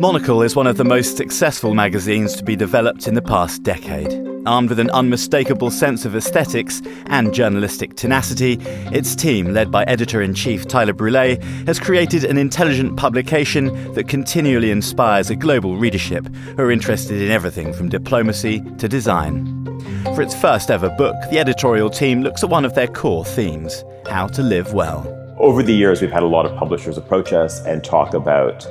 Monocle is one of the most successful magazines to be developed in the past decade. Armed with an unmistakable sense of aesthetics and journalistic tenacity, its team, led by editor in chief Tyler Brule, has created an intelligent publication that continually inspires a global readership who are interested in everything from diplomacy to design. For its first ever book, the editorial team looks at one of their core themes how to live well. Over the years, we've had a lot of publishers approach us and talk about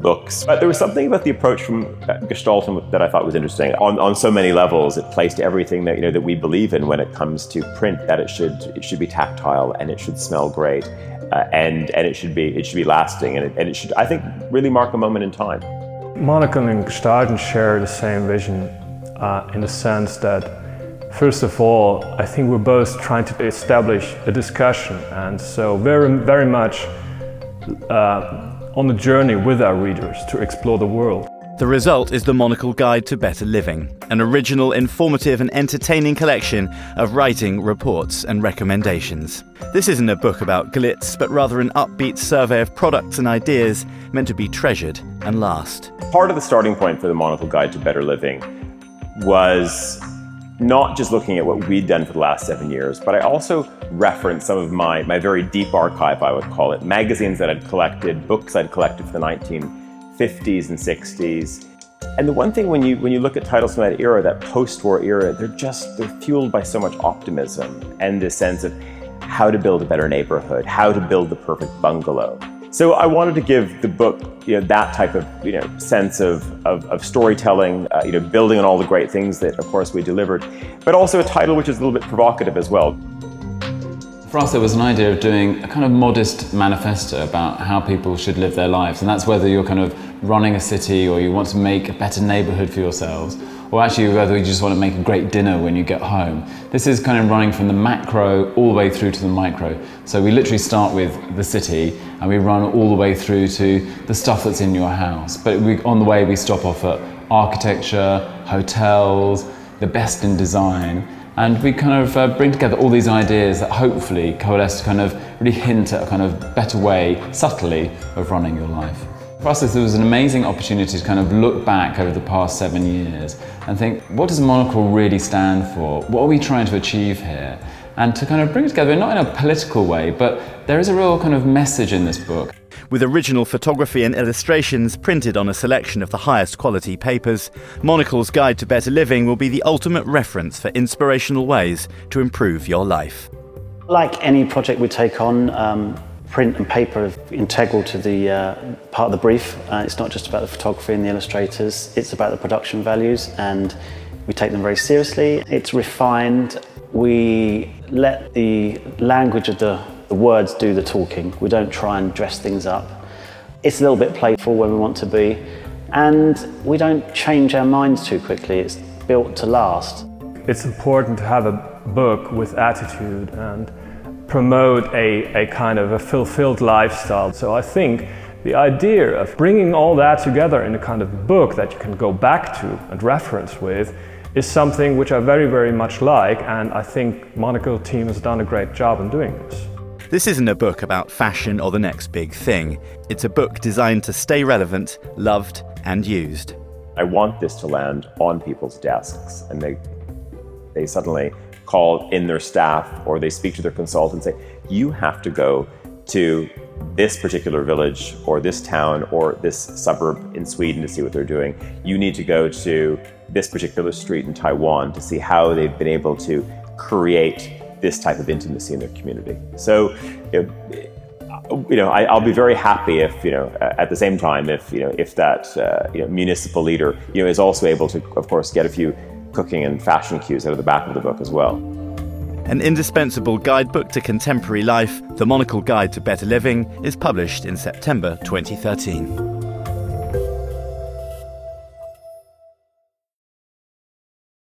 books. But there was something about the approach from Gestalten that I thought was interesting. On, on so many levels, it placed everything that you know that we believe in when it comes to print. That it should it should be tactile and it should smell great, uh, and and it should be it should be lasting and it, and it should I think really mark a moment in time. Monocle and Gestalten share the same vision uh, in the sense that. First of all, I think we're both trying to establish a discussion, and so very, very much uh, on a journey with our readers to explore the world. The result is the Monocle Guide to Better Living, an original, informative, and entertaining collection of writing, reports, and recommendations. This isn't a book about glitz, but rather an upbeat survey of products and ideas meant to be treasured and last. Part of the starting point for the Monocle Guide to Better Living was not just looking at what we'd done for the last seven years, but I also referenced some of my, my very deep archive, I would call it, magazines that I'd collected, books I'd collected for the 1950s and 60s. And the one thing when you when you look at titles from that era, that post-war era, they're just they're fueled by so much optimism and this sense of how to build a better neighborhood, how to build the perfect bungalow. So I wanted to give the book you know, that type of you know, sense of, of, of storytelling, uh, you know, building on all the great things that, of course, we delivered, but also a title which is a little bit provocative as well. For us, there was an idea of doing a kind of modest manifesto about how people should live their lives, and that's whether you're kind of running a city or you want to make a better neighborhood for yourselves, or actually whether you just want to make a great dinner when you get home. This is kind of running from the macro all the way through to the micro. So we literally start with the city and we run all the way through to the stuff that's in your house. But we, on the way we stop off at architecture, hotels, the best in design, and we kind of uh, bring together all these ideas that hopefully coalesce to kind of really hint at a kind of better way, subtly, of running your life. For us, this was an amazing opportunity to kind of look back over the past seven years and think, what does Monocle really stand for? What are we trying to achieve here? And to kind of bring it together, not in a political way, but there is a real kind of message in this book. With original photography and illustrations printed on a selection of the highest quality papers, Monocle's Guide to Better Living will be the ultimate reference for inspirational ways to improve your life. Like any project we take on, um, print and paper are integral to the uh, part of the brief. Uh, it's not just about the photography and the illustrators, it's about the production values and we take them very seriously. It's refined. We let the language of the, the words do the talking. We don't try and dress things up. It's a little bit playful when we want to be and we don't change our minds too quickly. It's built to last. It's important to have a book with attitude and promote a, a kind of a fulfilled lifestyle. So I think the idea of bringing all that together in a kind of book that you can go back to and reference with is something which I very, very much like, and I think Monocle team has done a great job in doing this. This isn't a book about fashion or the next big thing. It's a book designed to stay relevant, loved, and used. I want this to land on people's desks, and they, they suddenly call in their staff or they speak to their consultant and say, you have to go to this particular village or this town or this suburb in Sweden to see what they're doing. You need to go to this particular street in Taiwan to see how they've been able to create this type of intimacy in their community. So, you know, I, will be very happy if, you know, at the same time, if, you know, if that, uh, you know, municipal leader, you know, is also able to, of course, get a few cooking and fashion cues out of the back of the book as well. An indispensable guidebook to contemporary life, The Monocle Guide to Better Living, is published in September 2013.